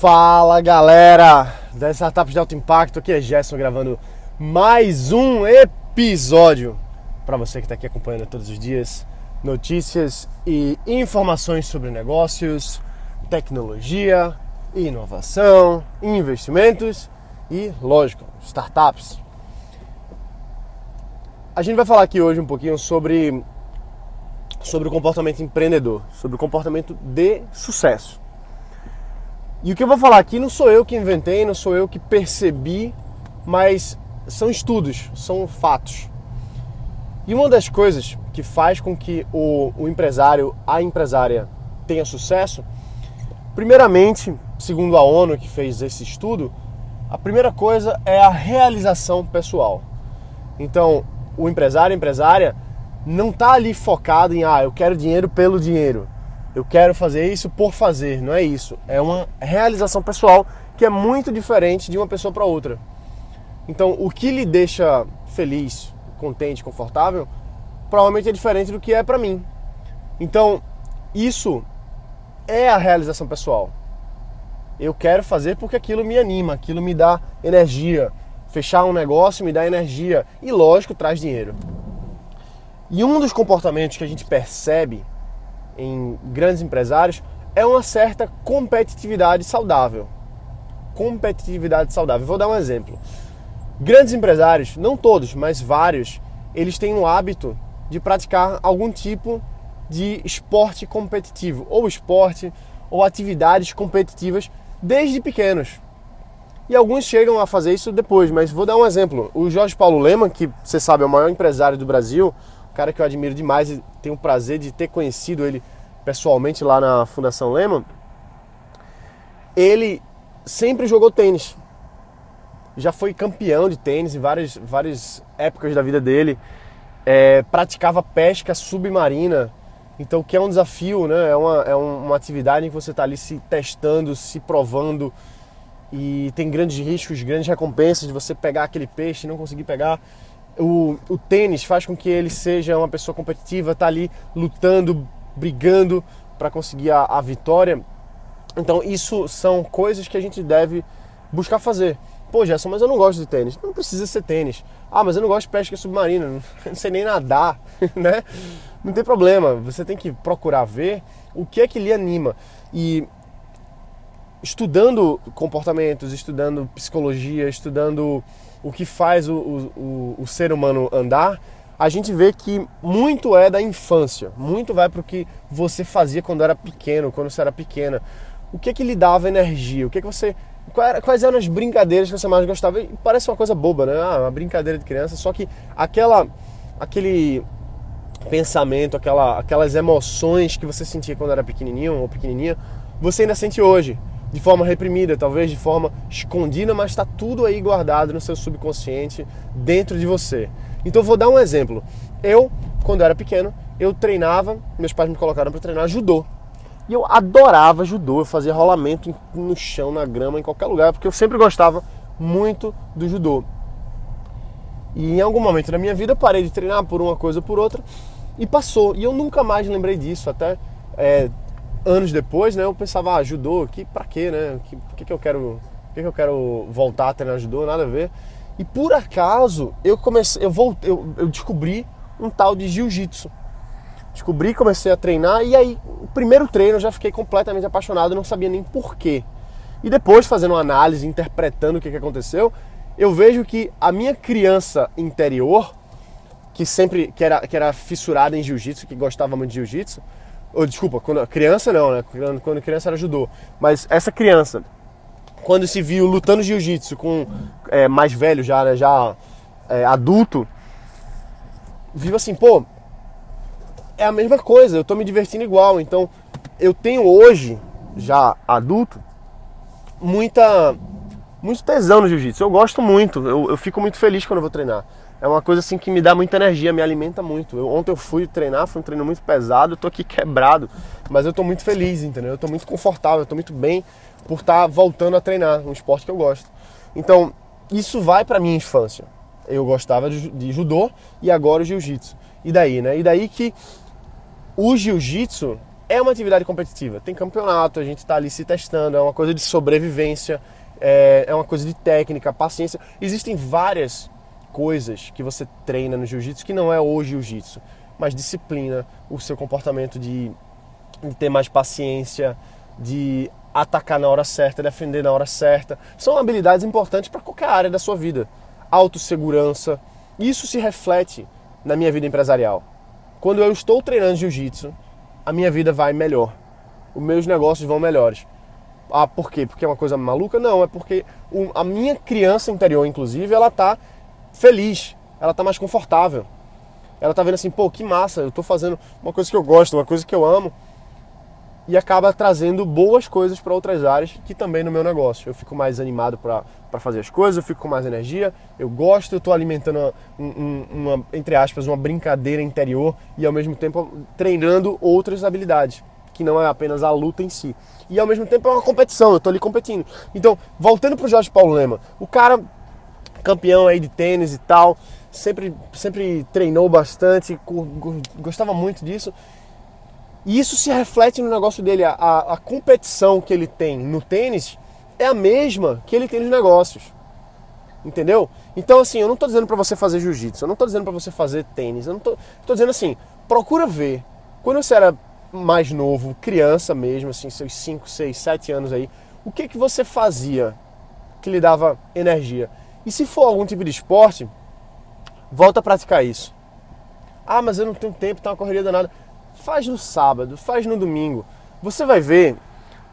Fala galera das startups de alto impacto, aqui é Gerson gravando mais um episódio para você que está aqui acompanhando todos os dias notícias e informações sobre negócios, tecnologia, inovação, investimentos e, lógico, startups. A gente vai falar aqui hoje um pouquinho sobre sobre o comportamento empreendedor, sobre o comportamento de sucesso. E o que eu vou falar aqui não sou eu que inventei, não sou eu que percebi, mas são estudos, são fatos. E uma das coisas que faz com que o, o empresário, a empresária tenha sucesso, primeiramente, segundo a ONU que fez esse estudo, a primeira coisa é a realização pessoal. Então, o empresário, a empresária, não está ali focado em, ah, eu quero dinheiro pelo dinheiro eu quero fazer isso por fazer, não é isso. É uma realização pessoal que é muito diferente de uma pessoa para outra. Então, o que lhe deixa feliz, contente, confortável, provavelmente é diferente do que é para mim. Então, isso é a realização pessoal. Eu quero fazer porque aquilo me anima, aquilo me dá energia. Fechar um negócio me dá energia e, lógico, traz dinheiro. E um dos comportamentos que a gente percebe em grandes empresários é uma certa competitividade saudável. Competitividade saudável. Vou dar um exemplo. Grandes empresários, não todos, mas vários, eles têm o hábito de praticar algum tipo de esporte competitivo, ou esporte, ou atividades competitivas desde pequenos. E alguns chegam a fazer isso depois, mas vou dar um exemplo. O Jorge Paulo Leman, que você sabe é o maior empresário do Brasil, cara que eu admiro demais e tenho o prazer de ter conhecido ele pessoalmente lá na Fundação Lehman, ele sempre jogou tênis. Já foi campeão de tênis em várias, várias épocas da vida dele. É, praticava pesca submarina. Então, que é um desafio, né? É uma, é uma atividade em que você está ali se testando, se provando e tem grandes riscos, grandes recompensas de você pegar aquele peixe e não conseguir pegar o, o tênis faz com que ele seja uma pessoa competitiva, tá ali lutando, brigando para conseguir a, a vitória. Então isso são coisas que a gente deve buscar fazer. Pô, Gerson, mas eu não gosto de tênis. Não precisa ser tênis. Ah, mas eu não gosto de pesca submarina, não sei nem nadar, né? Não tem problema. Você tem que procurar ver o que é que lhe anima. E estudando comportamentos, estudando psicologia, estudando o que faz o, o, o, ser humano andar, a gente vê que muito é da infância, muito vai para o que você fazia quando era pequeno, quando você era pequena. O que é que lhe dava energia? O que é que você quais eram as brincadeiras que você mais gostava? E parece uma coisa boba, né? Ah, uma brincadeira de criança, só que aquela aquele pensamento, aquela, aquelas emoções que você sentia quando era pequenininho ou pequenininha, você ainda sente hoje de forma reprimida, talvez de forma escondida, mas está tudo aí guardado no seu subconsciente, dentro de você. Então vou dar um exemplo. Eu, quando era pequeno, eu treinava, meus pais me colocaram para treinar judô. E eu adorava judô, eu fazia rolamento no chão, na grama, em qualquer lugar, porque eu sempre gostava muito do judô. E em algum momento da minha vida eu parei de treinar por uma coisa ou por outra e passou. E eu nunca mais lembrei disso, até é, anos depois, né, eu pensava, ah, judô, que pra quê, né? Que, que, que eu quero. Que, que eu quero voltar a treinar judô? Nada a ver. E por acaso eu comecei, eu voltei, eu, eu descobri um tal de jiu-jitsu. Descobri, comecei a treinar e aí, o primeiro treino eu já fiquei completamente apaixonado, não sabia nem porquê. E depois, fazendo uma análise, interpretando o que, que aconteceu, eu vejo que a minha criança interior, que sempre que era, que era fissurada em jiu-jitsu, que gostava muito de jiu-jitsu, ou desculpa, quando criança não, né? Quando, criança era judô. Mas essa criança, quando se viu lutando jiu-jitsu com é, mais velho já, né? Já é, adulto, viu assim, pô, é a mesma coisa, eu tô me divertindo igual. Então, eu tenho hoje, já adulto, muita muito tesão no jiu-jitsu. Eu gosto muito, eu, eu fico muito feliz quando eu vou treinar é uma coisa assim que me dá muita energia, me alimenta muito. Eu, ontem eu fui treinar, foi um treino muito pesado, eu tô aqui quebrado, mas eu tô muito feliz, entendeu? Eu tô muito confortável, eu tô muito bem por estar tá voltando a treinar, um esporte que eu gosto. Então, isso vai para minha infância. Eu gostava de, de judô e agora o jiu-jitsu. E daí, né? E daí que o jiu-jitsu é uma atividade competitiva. Tem campeonato, a gente está ali se testando, é uma coisa de sobrevivência, é, é uma coisa de técnica, paciência. Existem várias coisas que você treina no jiu-jitsu que não é o jiu-jitsu, mas disciplina, o seu comportamento de, de ter mais paciência, de atacar na hora certa, defender na hora certa. São habilidades importantes para qualquer área da sua vida. Autossegurança. Isso se reflete na minha vida empresarial. Quando eu estou treinando jiu-jitsu, a minha vida vai melhor. Os meus negócios vão melhores. Ah, por quê? Porque é uma coisa maluca? Não, é porque a minha criança interior, inclusive, ela tá feliz, ela tá mais confortável. Ela tá vendo assim, pô, que massa, eu tô fazendo uma coisa que eu gosto, uma coisa que eu amo e acaba trazendo boas coisas para outras áreas que também no meu negócio. Eu fico mais animado para fazer as coisas, eu fico com mais energia, eu gosto, eu estou alimentando uma, uma, entre aspas, uma brincadeira interior e ao mesmo tempo treinando outras habilidades, que não é apenas a luta em si. E ao mesmo tempo é uma competição, eu estou ali competindo. Então, voltando para o Jorge Paulo Lema, o cara campeão aí de tênis e tal, sempre, sempre treinou bastante, gostava muito disso e isso se reflete no negócio dele. A, a, competição que ele tem no tênis é a mesma que ele tem nos negócios. Entendeu? Então, assim, eu não estou dizendo para você fazer jiu-jitsu, eu não estou dizendo para você fazer tênis, eu não tô, tô dizendo assim, procura ver. Quando você era mais novo, criança mesmo, assim, seus 5, 6, 7 anos aí, o que que você fazia que lhe dava energia? E se for algum tipo de esporte, volta a praticar isso. Ah, mas eu não tenho tempo, tá uma correria danada faz no sábado, faz no domingo. Você vai ver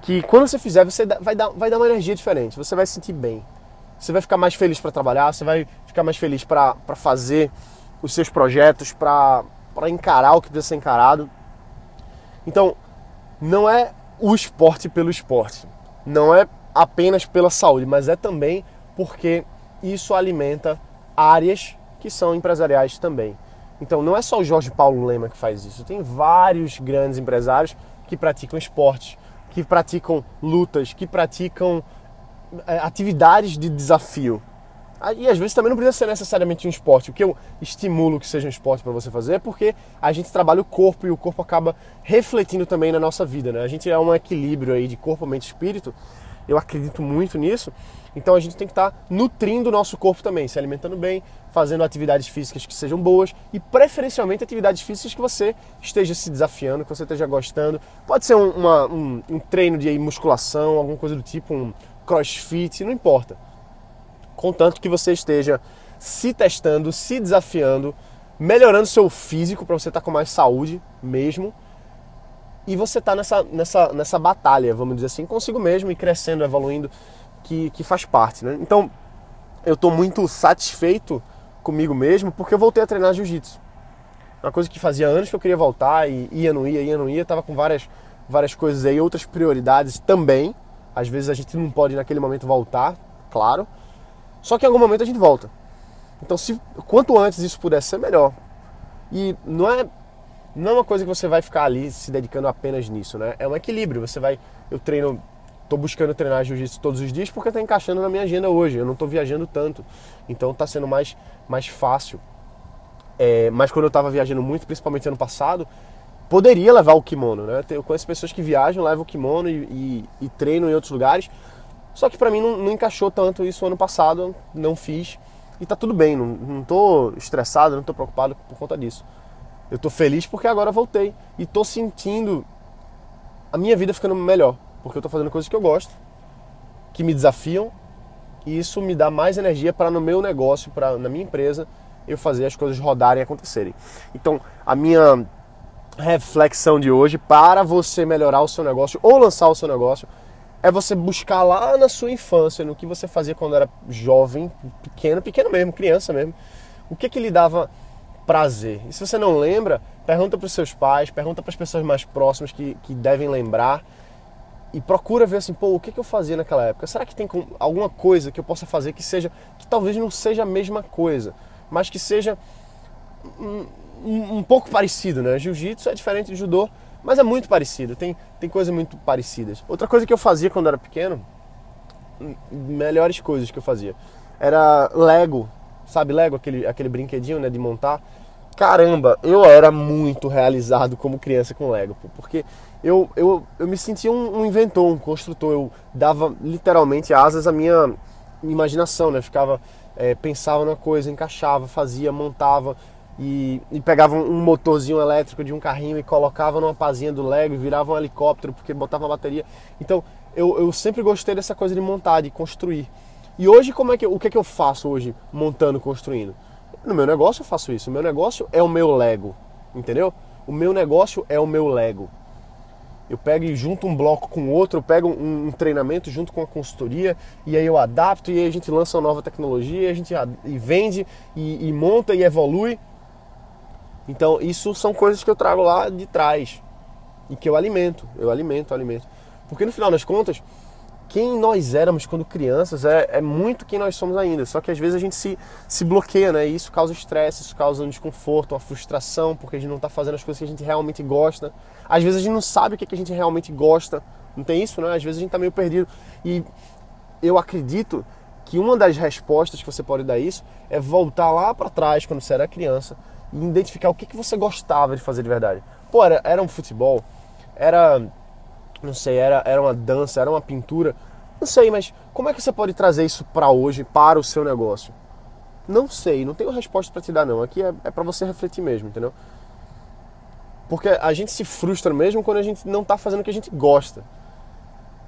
que quando você fizer, você vai dar, vai dar uma energia diferente, você vai se sentir bem. Você vai ficar mais feliz para trabalhar, você vai ficar mais feliz para fazer os seus projetos, para encarar o que precisa ser encarado. Então, não é o esporte pelo esporte, não é apenas pela saúde, mas é também porque isso alimenta áreas que são empresariais também. Então não é só o Jorge Paulo Lema que faz isso, tem vários grandes empresários que praticam esportes, que praticam lutas, que praticam é, atividades de desafio. Ah, e às vezes também não precisa ser necessariamente um esporte. O que eu estimulo que seja um esporte para você fazer é porque a gente trabalha o corpo e o corpo acaba refletindo também na nossa vida. Né? A gente é um equilíbrio aí de corpo, mente e espírito. Eu acredito muito nisso. Então a gente tem que estar tá nutrindo o nosso corpo também, se alimentando bem, fazendo atividades físicas que sejam boas e preferencialmente atividades físicas que você esteja se desafiando, que você esteja gostando. Pode ser um, uma, um, um treino de musculação, alguma coisa do tipo, um crossfit, não importa. Contanto que você esteja se testando, se desafiando, melhorando seu físico para você estar tá com mais saúde mesmo. E você está nessa, nessa, nessa batalha, vamos dizer assim, consigo mesmo e crescendo, evoluindo que, que faz parte, né? Então, eu estou muito satisfeito comigo mesmo porque eu voltei a treinar jiu-jitsu. Uma coisa que fazia anos que eu queria voltar e ia, não ia, ia, não ia. Tava com várias, várias coisas aí, outras prioridades também. Às vezes a gente não pode naquele momento voltar, claro. Só que em algum momento a gente volta. Então, se quanto antes isso pudesse ser, melhor. E não é, não é uma coisa que você vai ficar ali se dedicando apenas nisso, né? É um equilíbrio. Você vai, eu treino Estou buscando treinar jiu-jitsu todos os dias porque está encaixando na minha agenda hoje. Eu não estou viajando tanto, então está sendo mais, mais fácil. É, mas quando eu estava viajando muito, principalmente ano passado, poderia levar o kimono, né? Eu conheço pessoas que viajam, levam o kimono e, e, e treinam em outros lugares. Só que para mim não, não, encaixou tanto isso ano passado, não fiz. E tá tudo bem, não, não tô estressado, não tô preocupado por conta disso. Eu tô feliz porque agora voltei e tô sentindo a minha vida ficando melhor porque eu estou fazendo coisas que eu gosto, que me desafiam, e isso me dá mais energia para no meu negócio, para na minha empresa, eu fazer as coisas rodarem e acontecerem. Então, a minha reflexão de hoje para você melhorar o seu negócio ou lançar o seu negócio é você buscar lá na sua infância, no que você fazia quando era jovem, pequeno, pequeno mesmo, criança mesmo, o que que lhe dava prazer. E se você não lembra, pergunta para os seus pais, pergunta para as pessoas mais próximas que, que devem lembrar e procura ver assim, pô, o que, que eu fazia naquela época? Será que tem alguma coisa que eu possa fazer que seja, que talvez não seja a mesma coisa, mas que seja um, um, um pouco parecido, né? Jiu-jitsu é diferente de judô, mas é muito parecido, tem, tem coisas muito parecidas. Outra coisa que eu fazia quando era pequeno, melhores coisas que eu fazia, era Lego, sabe Lego, aquele, aquele brinquedinho né, de montar. caramba, eu era muito realizado como criança com Lego, porque eu, eu, eu me sentia um, um, inventor, um construtor. Eu dava literalmente asas à minha imaginação, né? ficava, é, pensava na coisa, encaixava, fazia, montava e, e, pegava um motorzinho elétrico de um carrinho e colocava numa pazinha do Lego virava um helicóptero porque botava uma bateria. Então eu, eu sempre gostei dessa coisa de montar, de construir. E hoje como é que o que é que eu faço hoje montando, construindo? No meu negócio eu faço isso. O meu negócio é o meu Lego, entendeu? O meu negócio é o meu Lego eu pego e junto um bloco com outro, eu pego um, um, treinamento junto com a consultoria e aí eu adapto e aí a gente lança uma nova tecnologia, a gente e vende e, e monta e evolui. Então isso são coisas que eu trago lá de trás e que eu alimento, eu alimento, alimento. Porque no final das contas, quem nós éramos quando crianças é, é, muito quem nós somos ainda. Só que às vezes a gente se, se bloqueia, né? E isso causa estresse, isso causa um desconforto, uma frustração, porque a gente não está fazendo as coisas que a gente realmente gosta. Às vezes a gente não sabe o que, é que a gente realmente gosta. Não tem isso, né? Às vezes a gente está meio perdido. E eu acredito que uma das respostas que você pode dar isso é voltar lá para trás, quando você era criança, e identificar o que, que você gostava de fazer de verdade. Pô, era, era um futebol, era não sei, era, era uma dança, era uma pintura, não sei, mas como é que você pode trazer isso para hoje, para o seu negócio? Não sei, não tenho resposta para te dar não. Aqui é, é para você refletir mesmo, entendeu? Porque a gente se frustra mesmo quando a gente não está fazendo o que a gente gosta.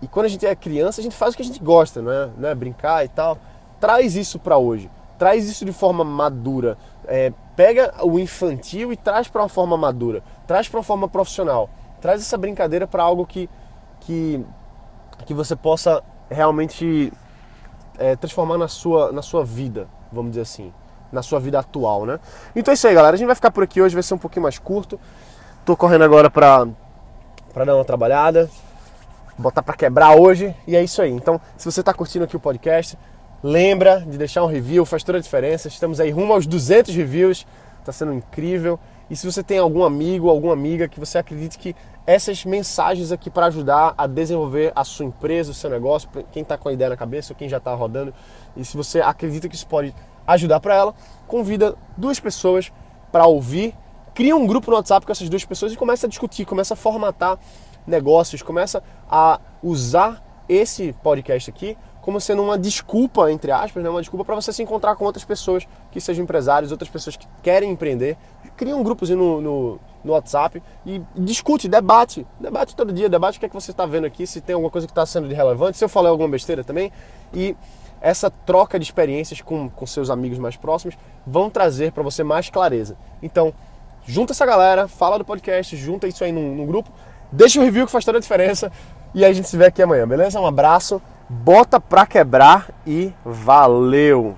E quando a gente é criança, a gente faz o que a gente gosta, não é? Não é? Brincar e tal. Traz isso para hoje. Traz isso de forma madura. É, pega o infantil e traz para uma forma madura. Traz para uma forma profissional. Traz essa brincadeira para algo que que, que você possa realmente é, transformar na sua, na sua vida, vamos dizer assim, na sua vida atual, né? Então é isso aí, galera. A gente vai ficar por aqui hoje, vai ser um pouquinho mais curto. Tô correndo agora pra, pra dar uma trabalhada, botar pra quebrar hoje, e é isso aí. Então, se você tá curtindo aqui o podcast, lembra de deixar um review, faz toda a diferença. Estamos aí rumo aos 200 reviews, tá sendo incrível. E se você tem algum amigo, alguma amiga que você acredite que essas mensagens aqui para ajudar a desenvolver a sua empresa, o seu negócio, quem está com a ideia na cabeça ou quem já está rodando. E se você acredita que isso pode ajudar para ela, convida duas pessoas para ouvir, cria um grupo no WhatsApp com essas duas pessoas e começa a discutir, começa a formatar negócios, começa a usar esse podcast aqui como sendo uma desculpa, entre aspas, né? uma desculpa para você se encontrar com outras pessoas que sejam empresários, outras pessoas que querem empreender. Cria um grupozinho no, no, no WhatsApp e discute, debate. Debate todo dia, debate o que é que você está vendo aqui, se tem alguma coisa que está sendo de relevante, se eu falei alguma besteira também. E essa troca de experiências com, com seus amigos mais próximos vão trazer para você mais clareza. Então, junta essa galera, fala do podcast, junta isso aí no, no grupo, deixa o um review que faz toda a diferença e a gente se vê aqui amanhã, beleza? Um abraço bota pra quebrar e valeu!